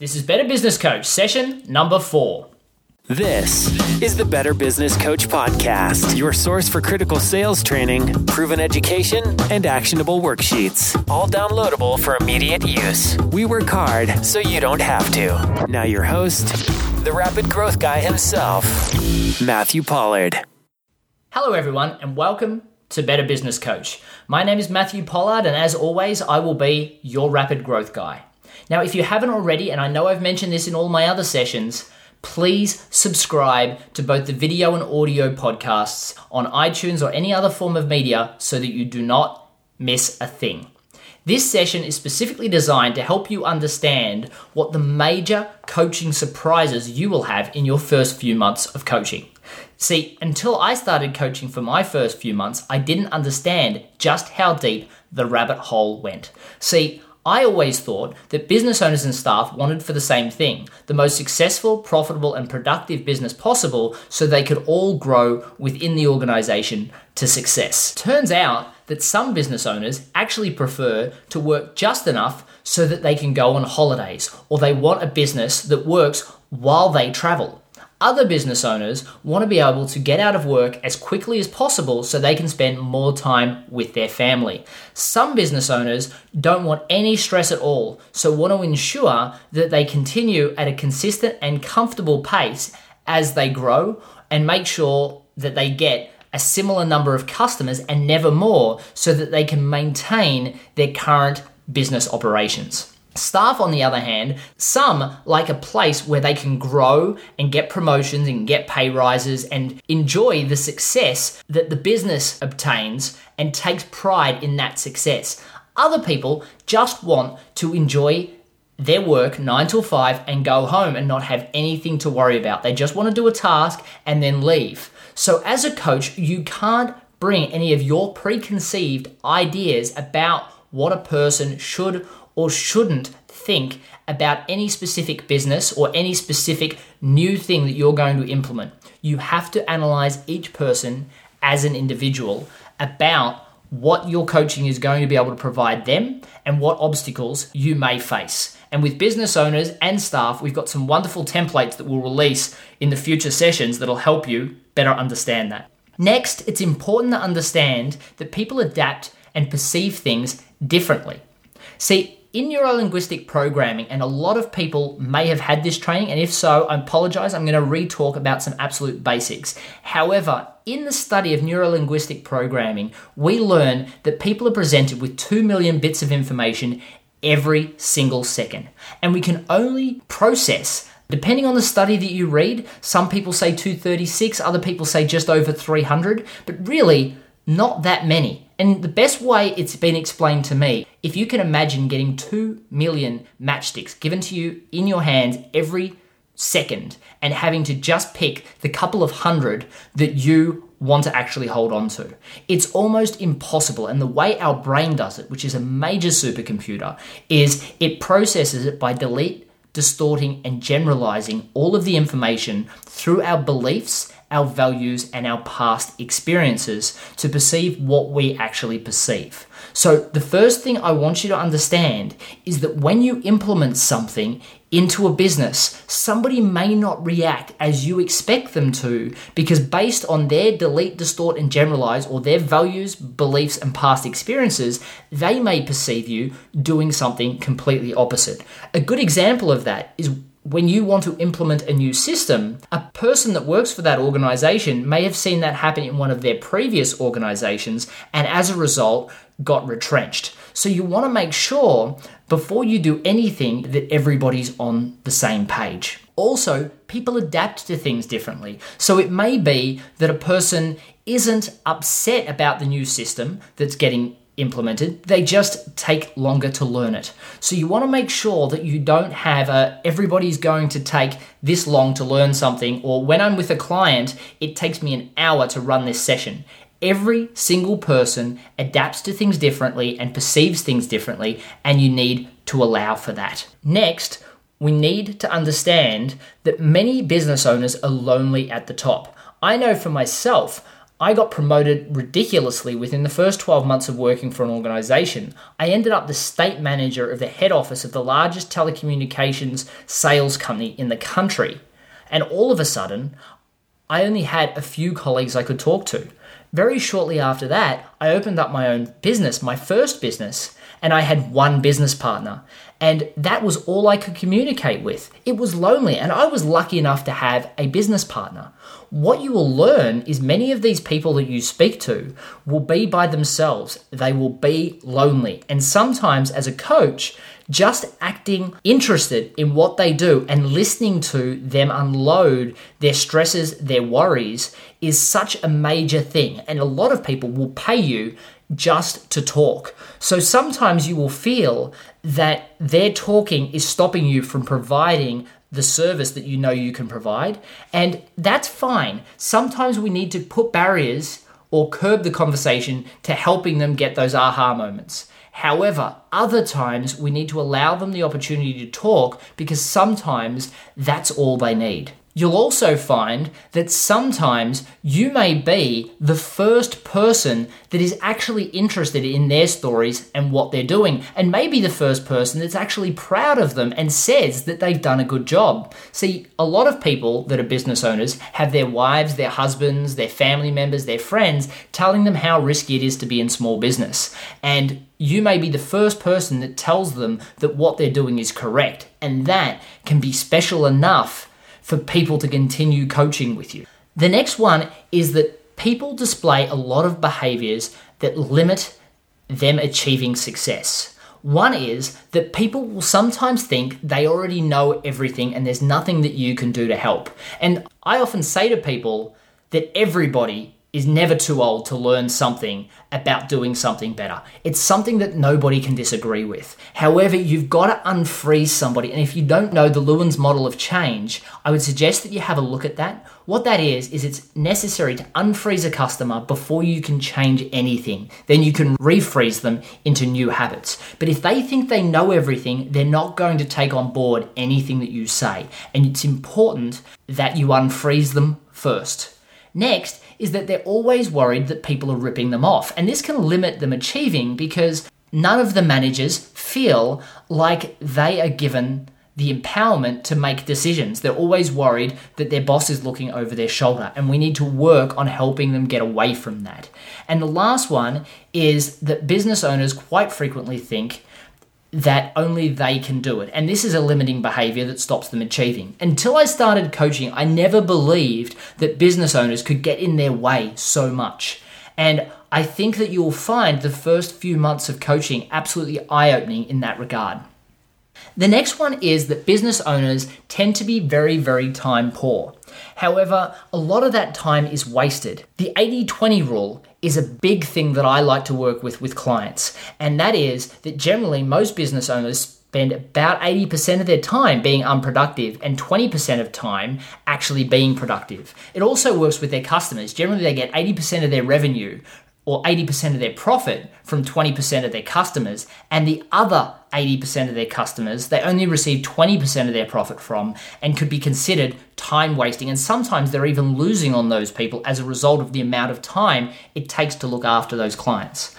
This is Better Business Coach, session number four. This is the Better Business Coach Podcast, your source for critical sales training, proven education, and actionable worksheets. All downloadable for immediate use. We work hard so you don't have to. Now, your host, the rapid growth guy himself, Matthew Pollard. Hello, everyone, and welcome to Better Business Coach. My name is Matthew Pollard, and as always, I will be your rapid growth guy. Now, if you haven't already, and I know I've mentioned this in all my other sessions, please subscribe to both the video and audio podcasts on iTunes or any other form of media so that you do not miss a thing. This session is specifically designed to help you understand what the major coaching surprises you will have in your first few months of coaching. See, until I started coaching for my first few months, I didn't understand just how deep the rabbit hole went. See, I always thought that business owners and staff wanted for the same thing the most successful, profitable, and productive business possible so they could all grow within the organization to success. Turns out that some business owners actually prefer to work just enough so that they can go on holidays, or they want a business that works while they travel. Other business owners want to be able to get out of work as quickly as possible so they can spend more time with their family. Some business owners don't want any stress at all, so want to ensure that they continue at a consistent and comfortable pace as they grow and make sure that they get a similar number of customers and never more so that they can maintain their current business operations. Staff, on the other hand, some like a place where they can grow and get promotions and get pay rises and enjoy the success that the business obtains and takes pride in that success. Other people just want to enjoy their work 9 till 5 and go home and not have anything to worry about. They just want to do a task and then leave. So, as a coach, you can't bring any of your preconceived ideas about what a person should or shouldn't think about any specific business or any specific new thing that you're going to implement. You have to analyze each person as an individual about what your coaching is going to be able to provide them and what obstacles you may face. And with business owners and staff, we've got some wonderful templates that we'll release in the future sessions that'll help you better understand that. Next, it's important to understand that people adapt and perceive things differently. See, in neurolinguistic programming, and a lot of people may have had this training, and if so, I apologize, I'm going to re talk about some absolute basics. However, in the study of neurolinguistic programming, we learn that people are presented with 2 million bits of information every single second, and we can only process Depending on the study that you read, some people say 236, other people say just over 300, but really not that many. And the best way it's been explained to me, if you can imagine getting 2 million matchsticks given to you in your hands every second and having to just pick the couple of hundred that you want to actually hold on to. It's almost impossible. And the way our brain does it, which is a major supercomputer, is it processes it by delete, distorting, and generalizing all of the information through our beliefs our values, and our past experiences to perceive what we actually perceive. So, the first thing I want you to understand is that when you implement something into a business, somebody may not react as you expect them to because, based on their delete, distort, and generalize, or their values, beliefs, and past experiences, they may perceive you doing something completely opposite. A good example of that is when you want to implement a new system, a person that works for that organization may have seen that happen in one of their previous organizations and as a result got retrenched. So you want to make sure before you do anything that everybody's on the same page. Also, people adapt to things differently. So it may be that a person isn't upset about the new system that's getting implemented. They just take longer to learn it. So you want to make sure that you don't have a everybody's going to take this long to learn something or when I'm with a client, it takes me an hour to run this session. Every single person adapts to things differently and perceives things differently and you need to allow for that. Next, we need to understand that many business owners are lonely at the top. I know for myself, I got promoted ridiculously within the first 12 months of working for an organization. I ended up the state manager of the head office of the largest telecommunications sales company in the country. And all of a sudden, I only had a few colleagues I could talk to. Very shortly after that, I opened up my own business, my first business, and I had one business partner. And that was all I could communicate with. It was lonely, and I was lucky enough to have a business partner. What you will learn is many of these people that you speak to will be by themselves, they will be lonely. And sometimes, as a coach, just acting interested in what they do and listening to them unload their stresses, their worries is such a major thing. And a lot of people will pay you just to talk. So sometimes you will feel that their talking is stopping you from providing the service that you know you can provide. And that's fine. Sometimes we need to put barriers or curb the conversation to helping them get those aha moments. However, other times we need to allow them the opportunity to talk because sometimes that's all they need. You'll also find that sometimes you may be the first person that is actually interested in their stories and what they're doing, and maybe the first person that's actually proud of them and says that they've done a good job. See, a lot of people that are business owners have their wives, their husbands, their family members, their friends telling them how risky it is to be in small business. And you may be the first person that tells them that what they're doing is correct, and that can be special enough for people to continue coaching with you. The next one is that people display a lot of behaviors that limit them achieving success. One is that people will sometimes think they already know everything and there's nothing that you can do to help. And I often say to people that everybody is never too old to learn something about doing something better. It's something that nobody can disagree with. However, you've got to unfreeze somebody. And if you don't know the Lewin's model of change, I would suggest that you have a look at that. What that is, is it's necessary to unfreeze a customer before you can change anything. Then you can refreeze them into new habits. But if they think they know everything, they're not going to take on board anything that you say. And it's important that you unfreeze them first. Next is that they're always worried that people are ripping them off. And this can limit them achieving because none of the managers feel like they are given the empowerment to make decisions. They're always worried that their boss is looking over their shoulder, and we need to work on helping them get away from that. And the last one is that business owners quite frequently think that only they can do it. And this is a limiting behavior that stops them achieving. Until I started coaching, I never believed that business owners could get in their way so much. And I think that you'll find the first few months of coaching absolutely eye opening in that regard. The next one is that business owners tend to be very, very time poor. However, a lot of that time is wasted. The 80 20 rule is a big thing that I like to work with with clients, and that is that generally most business owners spend about 80% of their time being unproductive and 20% of time actually being productive. It also works with their customers. Generally, they get 80% of their revenue or 80% of their profit from 20% of their customers, and the other 80% of their customers they only receive 20% of their profit from and could be considered time wasting. And sometimes they're even losing on those people as a result of the amount of time it takes to look after those clients.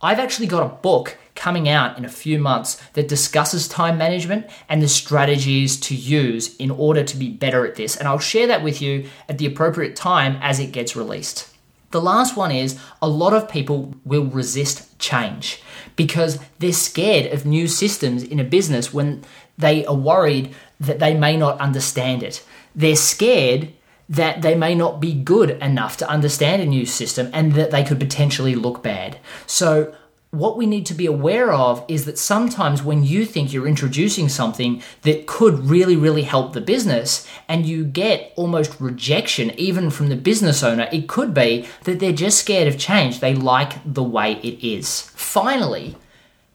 I've actually got a book coming out in a few months that discusses time management and the strategies to use in order to be better at this. And I'll share that with you at the appropriate time as it gets released. The last one is a lot of people will resist change because they're scared of new systems in a business when they are worried that they may not understand it. They're scared that they may not be good enough to understand a new system and that they could potentially look bad. So what we need to be aware of is that sometimes when you think you're introducing something that could really, really help the business and you get almost rejection even from the business owner, it could be that they're just scared of change. They like the way it is. Finally,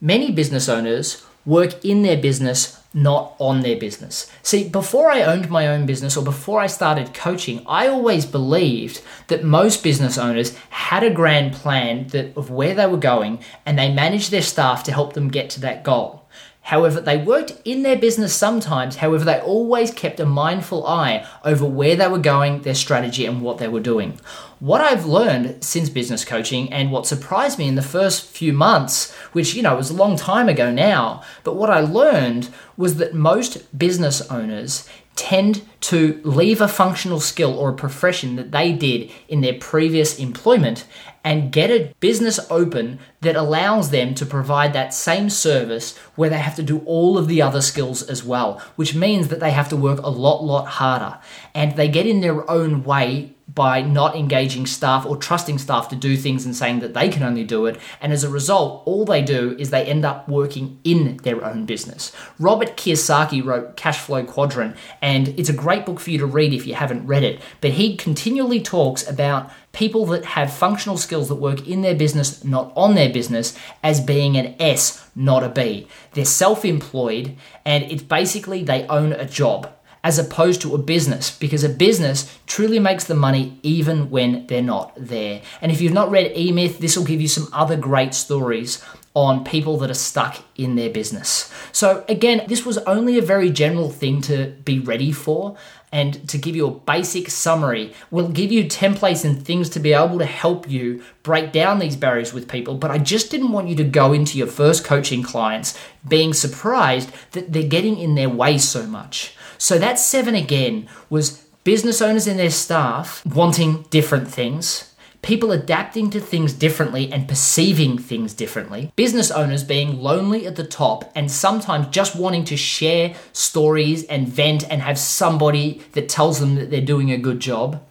many business owners work in their business not on their business. See, before I owned my own business or before I started coaching, I always believed that most business owners had a grand plan that of where they were going and they managed their staff to help them get to that goal. However, they worked in their business sometimes, however, they always kept a mindful eye over where they were going, their strategy, and what they were doing. what I've learned since business coaching and what surprised me in the first few months, which, you know, was a long time ago now, but what I learned was that most business owners tend to leave a functional skill or a profession that they did in their previous employment and get a business open that allows them to provide that same service where they have to do all of the other skills as well, which means that they have to work a lot, lot harder. And they get in their own way by not engaging staff or trusting staff to do things and saying that they can only do it. And as a result, all they do is they end up working in their own business. Robert Kiyosaki wrote Cash Flow Quadrant, and it's a great book for you to read if you haven't read it. But he continually talks about people that have functional skills that work in their business, not on their business, as being an S, not a B. They're self employed, and it's basically they own a job as opposed to a business because a business truly makes the money even when they're not there. And if you've not read E Myth, this will give you some other great stories on people that are stuck in their business. So, again, this was only a very general thing to be ready for. And to give you a basic summary, we'll give you templates and things to be able to help you break down these barriers with people. But I just didn't want you to go into your first coaching clients being surprised that they're getting in their way so much. So that seven again was business owners and their staff wanting different things, people adapting to things differently and perceiving things differently, business owners being lonely at the top and sometimes just wanting to share stories and vent and have somebody that tells them that they're doing a good job,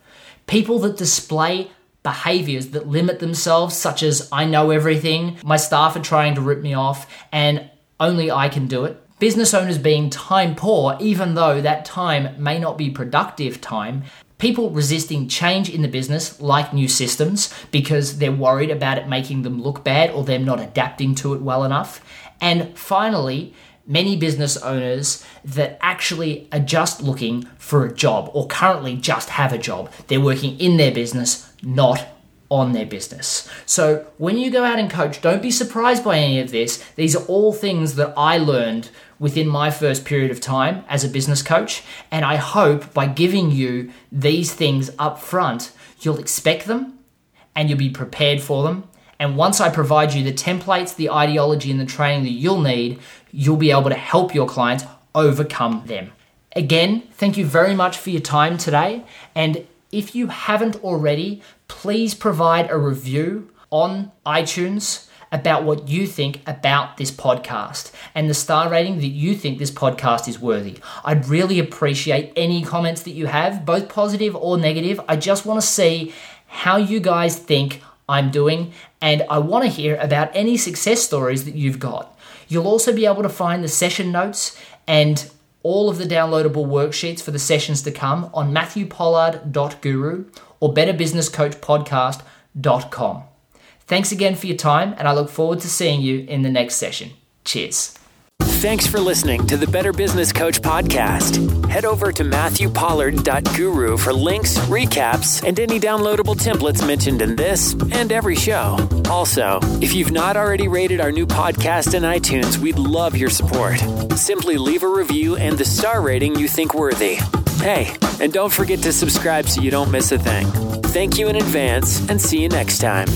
people that display behaviors that limit themselves, such as I know everything, my staff are trying to rip me off, and only I can do it. Business owners being time poor, even though that time may not be productive time, people resisting change in the business, like new systems, because they're worried about it making them look bad or them not adapting to it well enough. And finally, many business owners that actually are just looking for a job or currently just have a job. They're working in their business, not on their business. So when you go out and coach, don't be surprised by any of this. These are all things that I learned within my first period of time as a business coach. And I hope by giving you these things up front, you'll expect them and you'll be prepared for them. And once I provide you the templates, the ideology, and the training that you'll need, you'll be able to help your clients overcome them. Again, thank you very much for your time today. And if you haven't already, please provide a review on iTunes about what you think about this podcast and the star rating that you think this podcast is worthy. I'd really appreciate any comments that you have, both positive or negative. I just want to see how you guys think I'm doing, and I want to hear about any success stories that you've got. You'll also be able to find the session notes and all of the downloadable worksheets for the sessions to come on matthewpollard.guru or betterbusinesscoachpodcast.com. Thanks again for your time, and I look forward to seeing you in the next session. Cheers. Thanks for listening to the Better Business Coach podcast. Head over to matthewpollard.guru for links, recaps, and any downloadable templates mentioned in this and every show. Also, if you've not already rated our new podcast in iTunes, we'd love your support. Simply leave a review and the star rating you think worthy. Hey, and don't forget to subscribe so you don't miss a thing. Thank you in advance and see you next time.